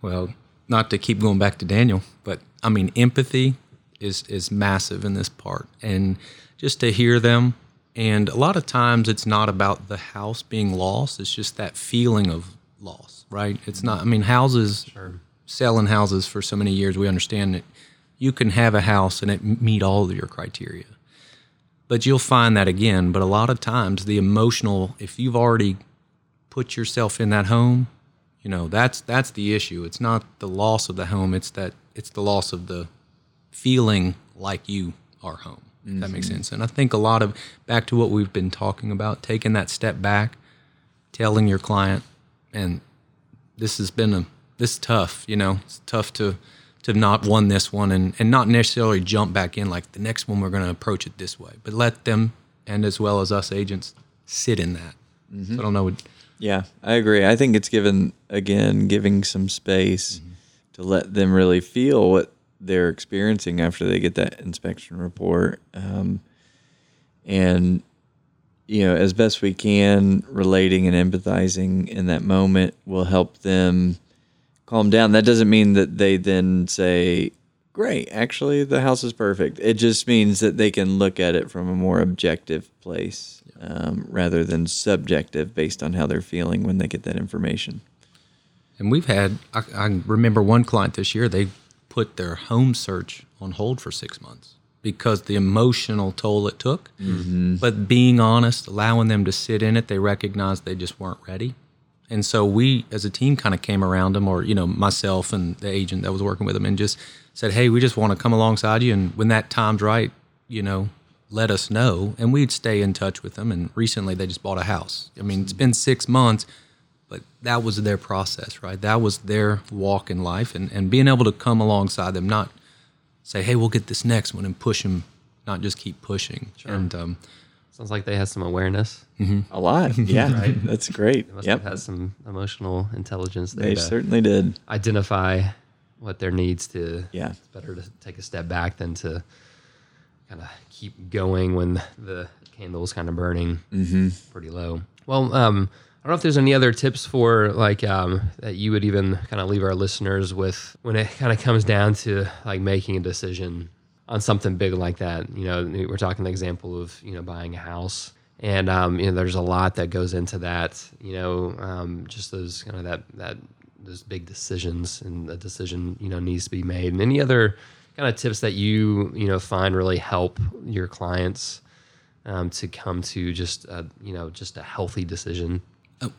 Well, not to keep going back to Daniel, but I mean, empathy is is massive in this part, and just to hear them. And a lot of times, it's not about the house being lost; it's just that feeling of loss, right? It's not. I mean, houses, selling houses for so many years, we understand that you can have a house and it meet all of your criteria but you'll find that again. But a lot of times, the emotional, if you've already put yourself in that home, you know that's that's the issue. It's not the loss of the home; it's that it's the loss of the feeling like you are home. If that makes mm-hmm. sense. And I think a lot of back to what we've been talking about, taking that step back, telling your client, and this has been a this tough. You know, it's tough to to not won this one and and not necessarily jump back in like the next one we're going to approach it this way, but let them and as well as us agents sit in that. So I don't know. Yeah, I agree. I think it's given again giving some space to let them really feel what they're experiencing after they get that inspection report, um, and you know, as best we can, relating and empathizing in that moment will help them calm down. That doesn't mean that they then say, "Great, actually, the house is perfect." It just means that they can look at it from a more objective place um, rather than subjective based on how they're feeling when they get that information. And we've had, I, I remember one client this year, they put their home search on hold for six months because the emotional toll it took. Mm-hmm. But being honest, allowing them to sit in it, they recognized they just weren't ready. And so we, as a team, kind of came around them, or you know, myself and the agent that was working with them, and just said, "Hey, we just want to come alongside you, and when that time's right, you know, let us know." And we'd stay in touch with them. And recently, they just bought a house. I mean, it's been six months, but that was their process, right? That was their walk in life, and and being able to come alongside them, not say, "Hey, we'll get this next one," and push them, not just keep pushing. And um, Sounds like they have some awareness. A lot, yeah, that's great. They must Yep, have had some emotional intelligence there they certainly did. identify what their needs to. Yeah. It's better to take a step back than to kind of keep going when the candle's kind of burning pretty low. Well, um, I don't know if there's any other tips for like um, that you would even kind of leave our listeners with when it kind of comes down to like making a decision on something big like that. You know, we're talking the example of you know buying a house, and um, you know there's a lot that goes into that. You know, um, just those kind of that that those big decisions, and the decision you know needs to be made. And any other kind of tips that you you know find really help your clients um, to come to just a, you know just a healthy decision.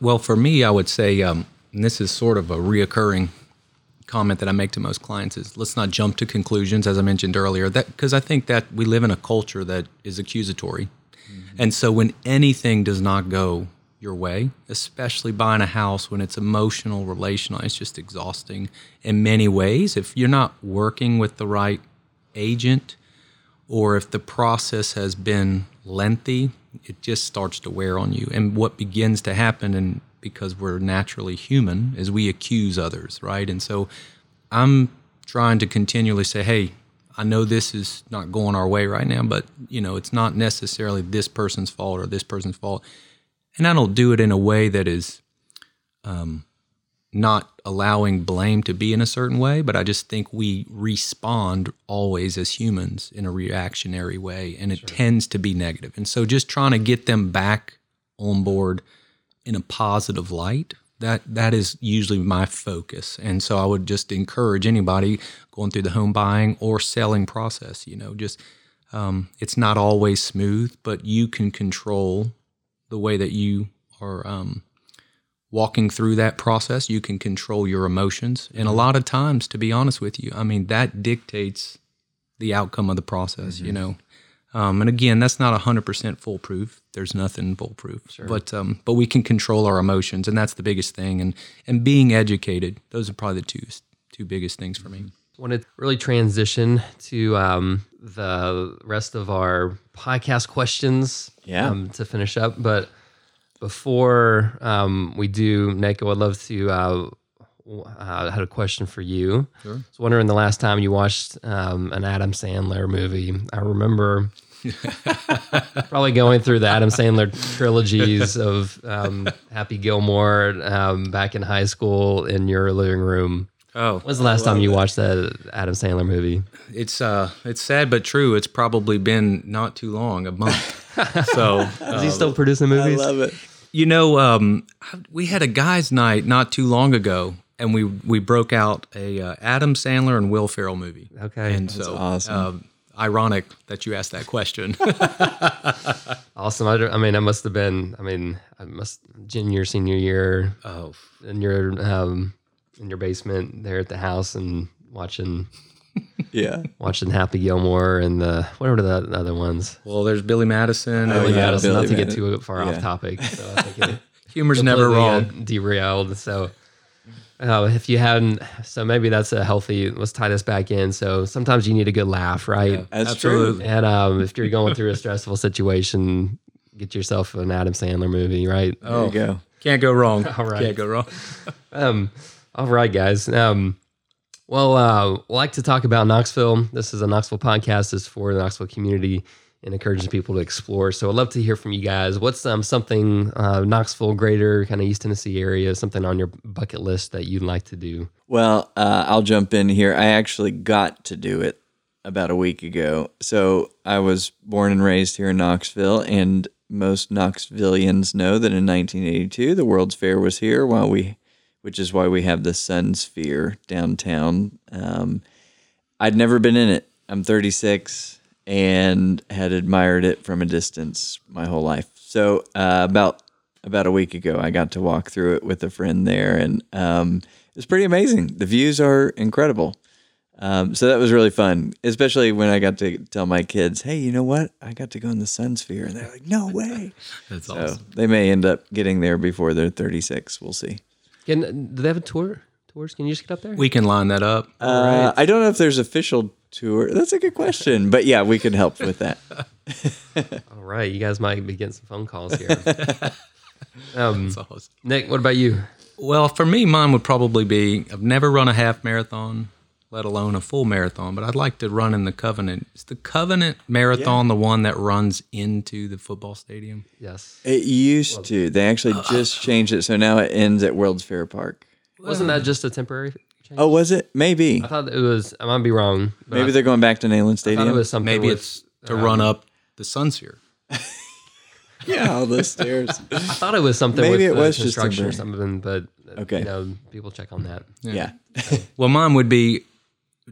Well, for me, I would say, um, and this is sort of a reoccurring comment that I make to most clients is let's not jump to conclusions, as I mentioned earlier, that because I think that we live in a culture that is accusatory, and so when anything does not go your way, especially buying a house when it's emotional, relational, it's just exhausting in many ways. If you're not working with the right agent, or if the process has been lengthy, it just starts to wear on you. And what begins to happen, and because we're naturally human, is we accuse others, right? And so I'm trying to continually say, hey, I know this is not going our way right now, but you know, it's not necessarily this person's fault or this person's fault. And I don't do it in a way that is um, not allowing blame to be in a certain way, but I just think we respond always as humans in a reactionary way, and it tends to be negative. And so, just trying to get them back on board in a positive light that that is usually my focus. And so, I would just encourage anybody going through the home buying or selling process. You know, just um, it's not always smooth, but you can control the way that you are. Um, walking through that process, you can control your emotions. And a lot of times, to be honest with you, I mean, that dictates the outcome of the process, you know. Um, and again, that's not 100% foolproof. There's nothing foolproof. But um, but we can control our emotions, and that's the biggest thing. And and being educated, those are probably the two two biggest things for me. want to really transition to um, the rest of our podcast questions Yeah. um, to finish up. But before um, we do, Nick, I would love to. Uh, uh, I had a question for you. Sure. I was wondering the last time you watched um, an Adam Sandler movie. I remember probably going through the Adam Sandler trilogies of um, Happy Gilmore um, back in high school in your living room. Oh, When's the last time you watched that Adam Sandler movie? it's uh, it's sad but true. It's probably been not too long, a month. so Is he still producing movies? I love it. You know, um, we had a guys' night not too long ago, and we we broke out a uh, Adam Sandler and Will Ferrell movie. Okay. and so awesome. um, ironic that you asked that question. Awesome. I, I mean, I must have been. I mean, I must junior, senior year oh, in your um in your basement there at the house and watching Yeah. watching Happy Gilmore and the what were the other ones? well, there's Billy Madison. Oh, Billy yeah, Madison. Billy not to get too far Yeah. off topic. So I think it, Humor's never wrong. derailed. So, uh, if you hadn't, so maybe that's a healthy. Let's tie this back in. So sometimes you need a good laugh, right? That's Absolutely. And um, if you're going through a stressful situation, get yourself an Adam Sandler movie, right? Oh, There you go. Can't go wrong. All right. Can't go wrong. Um, all right, guys. Um, well, uh, like to talk about Knoxville. This is a Knoxville podcast. It's for the Knoxville community and encourages people to explore. So I'd love to hear from you guys. What's um, something uh, Knoxville, greater kind of East Tennessee area, something on your bucket list that you'd like to do? Well, uh, I'll jump in here. I actually got to do it about a week ago. So I was born and raised here in Knoxville, and most Knoxvillians know that in 1982 the World's Fair was here, while we, which is why we have the Sunsphere downtown. Um, I'd never been in it. I'm 36 and had admired it from a distance my whole life. So uh, about about a week ago, I got to walk through it with a friend there, and um, it was pretty amazing. The views are incredible. Um, so that was really fun, especially when I got to tell my kids, "Hey, you know what? I got to go in the Sunsphere," and they're like, "No way!" That's so awesome. they may end up getting there before they're 36. We'll see. Can do they have a tour? Tours? Can you just get up there? We can line that up. Uh, I don't know if there's official tour. That's a good question, but yeah, we can help with that. all right, you guys might be getting some phone calls here. um, That's awesome. Nick, what about you? Well, for me, mine would probably be I've never run a half marathon, let alone a full marathon, but I'd like to run in the Covenant. Is the Covenant Marathon the one that runs into the football stadium? Yes, It used to. They actually just changed it, so now it ends at World's Fair Park. wasn't that just a temporary change? Oh, was it? Maybe. I thought it was. I might be wrong. Maybe I, they're going back to Neyland I Stadium. it was something. Maybe with- it's to run up the Sunsphere. yeah, all those stairs. I thought it was something. Maybe with it the was just construction or something, but uh, Okay. you know, people check on that. yeah. Well, mine would be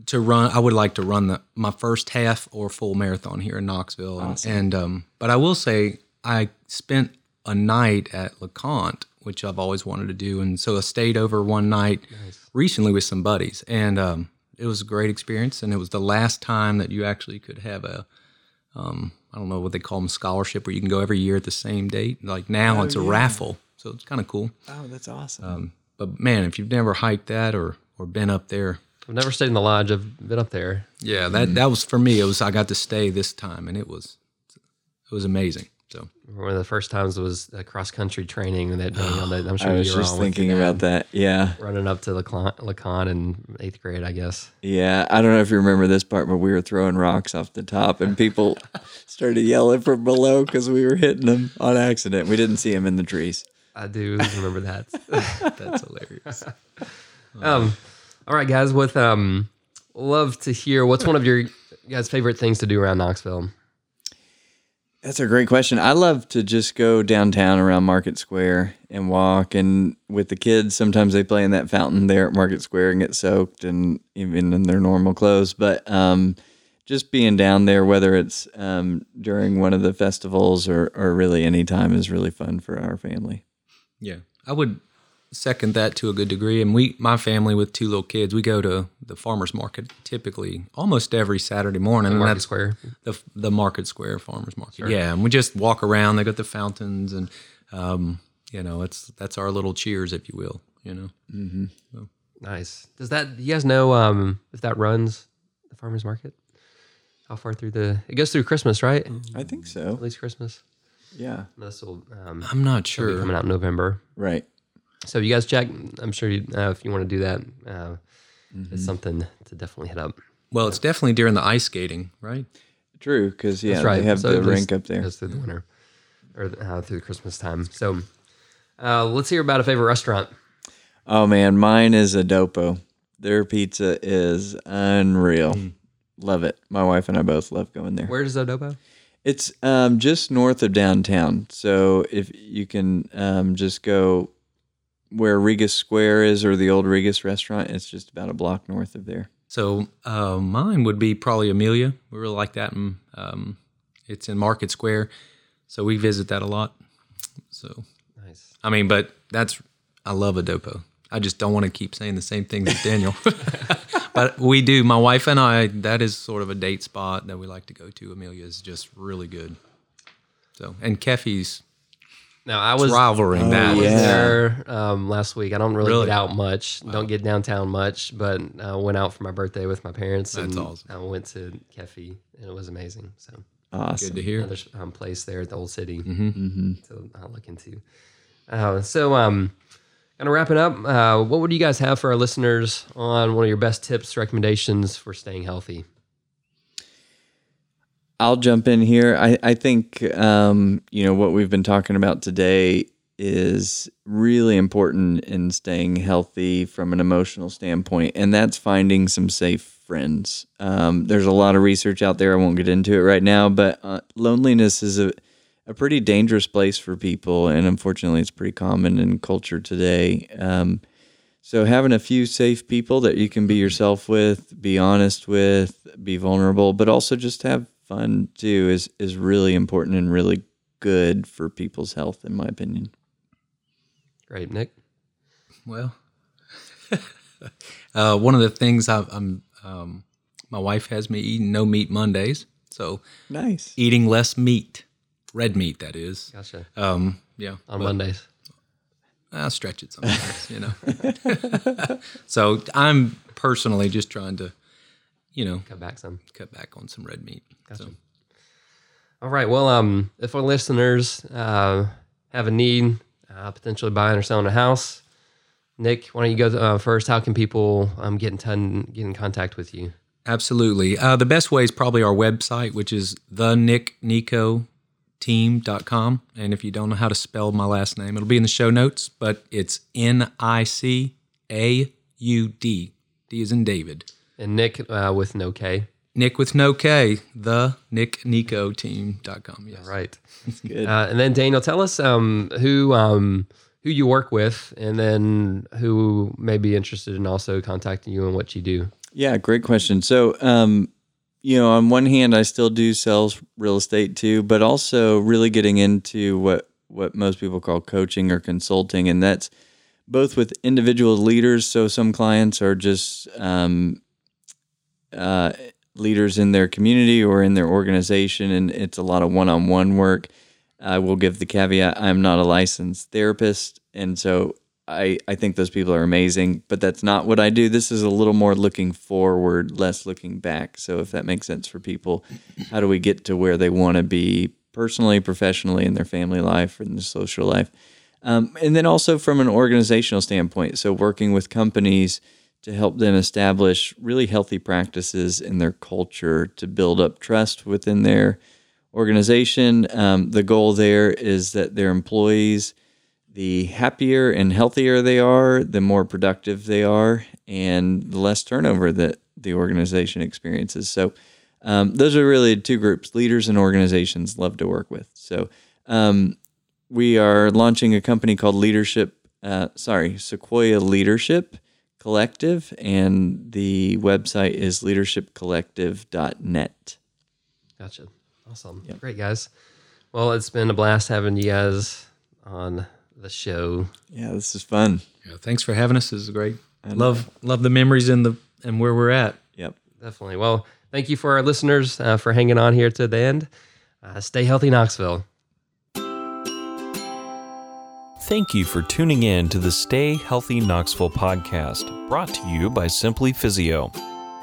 to run. I would like to run the my first half or full marathon here in Knoxville, and, and um, but I will say I spent a night at LeConte, which I've always wanted to do, and so I stayed over one night recently with some buddies, and um, it was a great experience, and it was the last time that you actually could have a um, I don't know what they call them scholarship where you can go every year at the same date. Like now it's a raffle, so it's kind of cool. Oh, that's awesome. Um, but man, if you've never hiked that or or been up there, I've never stayed in the lodge. I've been up there. yeah, that that was for me. It was I got to stay this time, and it was it was amazing. So One of the first times was a cross country training that day. on that I'm sure I was you were just thinking about that. Yeah. Running up to LeConte, LeConte in eighth grade, I guess. Yeah. I don't know if you remember this part, but we were throwing rocks off the top and people started yelling from below because we were hitting them on accident. We didn't see them in the trees. I do remember that. that's hilarious. um, all right, guys. With um, love to hear what's one of your guys' favorite things to do around Knoxville. That's a great question. I love to just go downtown around Market Square and walk. And with the kids, sometimes they play in that fountain there at Market Square and get soaked, and even in their normal clothes. But um, just being down there, whether it's um, during one of the festivals or, or really any time, is really fun for our family. Yeah, I would second that to a good degree. And we, my family with two little kids, we go to the farmers market typically almost every Saturday morning. and Market that's Square. the the Market Square Farmers Market. Yeah, and we just walk around. They got the fountains, and um, you know, it's that's our little cheers, if you will. You know, Nice. Does that? Do you guys know um, if that runs the farmers market? How far through the? It goes through Christmas, right? I think so. At least Christmas. Yeah. This will um, I'm not be sure. coming out in November. Right. So you guys check. I'm sure you, uh, if you want to do that, uh, Mm-hmm. it's something to definitely hit up. Well, it's definitely during the ice skating, right? True. Because, yeah, That's right. they have So the rink up there. Goes through the winter or uh, through the Christmas time. So uh, let's hear about a favorite restaurant. Oh man, mine is A Dopo. Their pizza is unreal. Love it. My wife and I both love going there. Where does A Dopo? It's um, just north of downtown. So if you can um, just go where Regas Square is or the old Regas restaurant, it's just about a block north of there. So uh, mine would be probably Emilia. We really like that, and um, it's in Market Square, so we visit that a lot. So Nice. I mean, but that's I love A Dopo. I just don't want to keep saying the same thing as Daniel. but we do. My wife and I. That is sort of a date spot that we like to go to. Emilia is just really good. So and Kefi's Now I was rivaling Oh, that. I was yeah. there um, last week. I don't really, Really? get out much. Don't get downtown much, but I went out for my birthday with my parents. That's and awesome. I went to Kefi, and it was amazing. So Awesome. Good to hear. another um, place there at the old city hmm to uh, look into. Uh, so, um, kind of wrapping up, uh, what would you guys have for our listeners on one of your best tips, recommendations for staying healthy? I'll jump in here. I, I think, um, you know, what we've been talking about today is really important in staying healthy from an emotional standpoint, and that's finding some safe friends. Um, there's a lot of research out there. I won't get into it right now, but uh, loneliness is a, a pretty dangerous place for people, and unfortunately, it's pretty common in culture today. Um, so having a few safe people that you can be yourself with, be honest with, be vulnerable, but also just have fun too is is really important and really good for people's health in my opinion. Great, Nick. Well, uh, one of the things I've, I'm, um, my wife has me eating no meat Mondays, so Nice. eating less meat, red meat that is. Gotcha. Um, yeah, On but Mondays. I'll stretch it sometimes, you know. so I'm personally just trying to, you know, Cut back some. cut back on some red meat. Gotcha. So, All right. Well, um, if our listeners uh, have a need, uh, potentially buying or selling a house, Nick, why don't you go uh, first? How can people um, get in ton, get in contact with you? Absolutely. Uh, the best way is probably our website, which is thenicknicaudteam.com. And if you don't know how to spell my last name, it'll be in the show notes, but it's N I C A U D. D is in David. And Nick uh, with no K. Nick with no K, the nicknicaudteam.com. Yes. Right. Good. Uh, and then Daniel, tell us um, who um, who you work with, and then who may be interested in also contacting you and what you do. Yeah, great question. So, um, you know, on one hand, I still do sales real estate too, but also really getting into what what most people call coaching or consulting, and that's both with individual leaders. So some clients are just um, uh, leaders in their community or in their organization, and it's a lot of one-on-one work. I will give the caveat: I'm not a licensed therapist, and so I, I think those people are amazing, but that's not what I do. This is a little more looking forward, less looking back. So if that makes sense for people, how do we get to where they want to be personally, professionally, in their family life, in their social life? Um, and then also from an organizational standpoint, so working with companies to help them establish really healthy practices in their culture to build up trust within their organization. Um, the goal there is that their employees the happier and healthier they are, the more productive they are, and the less turnover that the organization experiences. So, um, those are really two groups leaders and organizations love to work with. So, um, we are launching a company called Leadership, uh, sorry, Sequoia Leadership Collective, and the website is leadershipcollective.net. Gotcha. Awesome. Great, guys. Well, it's been a blast having you guys on the show. Yeah, this is fun. Yeah, thanks for having us. This is great. Love love the memories and the and where we're at. Yep. Definitely. Well, thank you for our listeners uh, for hanging on here to the end. Uh, stay healthy, Knoxville. Thank you for tuning in to the Stay Healthy Knoxville podcast, brought to you by Simply Physio.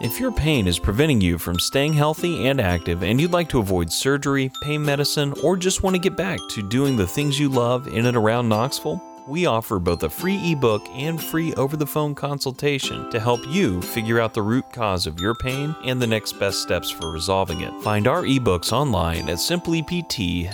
If your pain is preventing you from staying healthy and active, and you'd like to avoid surgery, pain medicine, or just want to get back to doing the things you love in and around Knoxville, we offer both a free ebook and free over the phone consultation to help you figure out the root cause of your pain and the next best steps for resolving it. Find our ebooks online at simplypt.com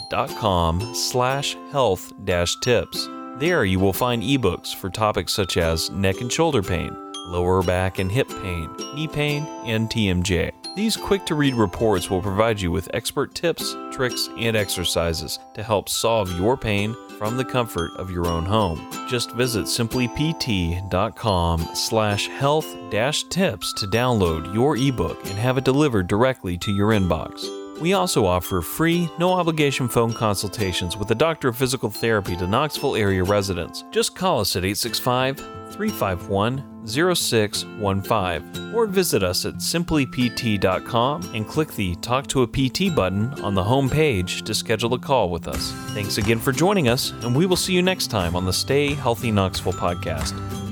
There you will find ebooks for topics such as neck and shoulder pain, lower back and hip pain, knee pain, and TMJ. These quick to read reports will provide you with expert tips, tricks, and exercises to help solve your pain from the comfort of your own home. Just visit simplypt.com slash health dash tips to download your ebook and have it delivered directly to your inbox. We also offer free, no obligation phone consultations with a doctor of physical therapy to Knoxville area residents. Just call us at 865 351 0615 or visit us at simplypt.com and click the Talk to a PT button on the home page to schedule a call with us. Thanks again for joining us, and we will see you next time on the Stay Healthy Knoxville podcast.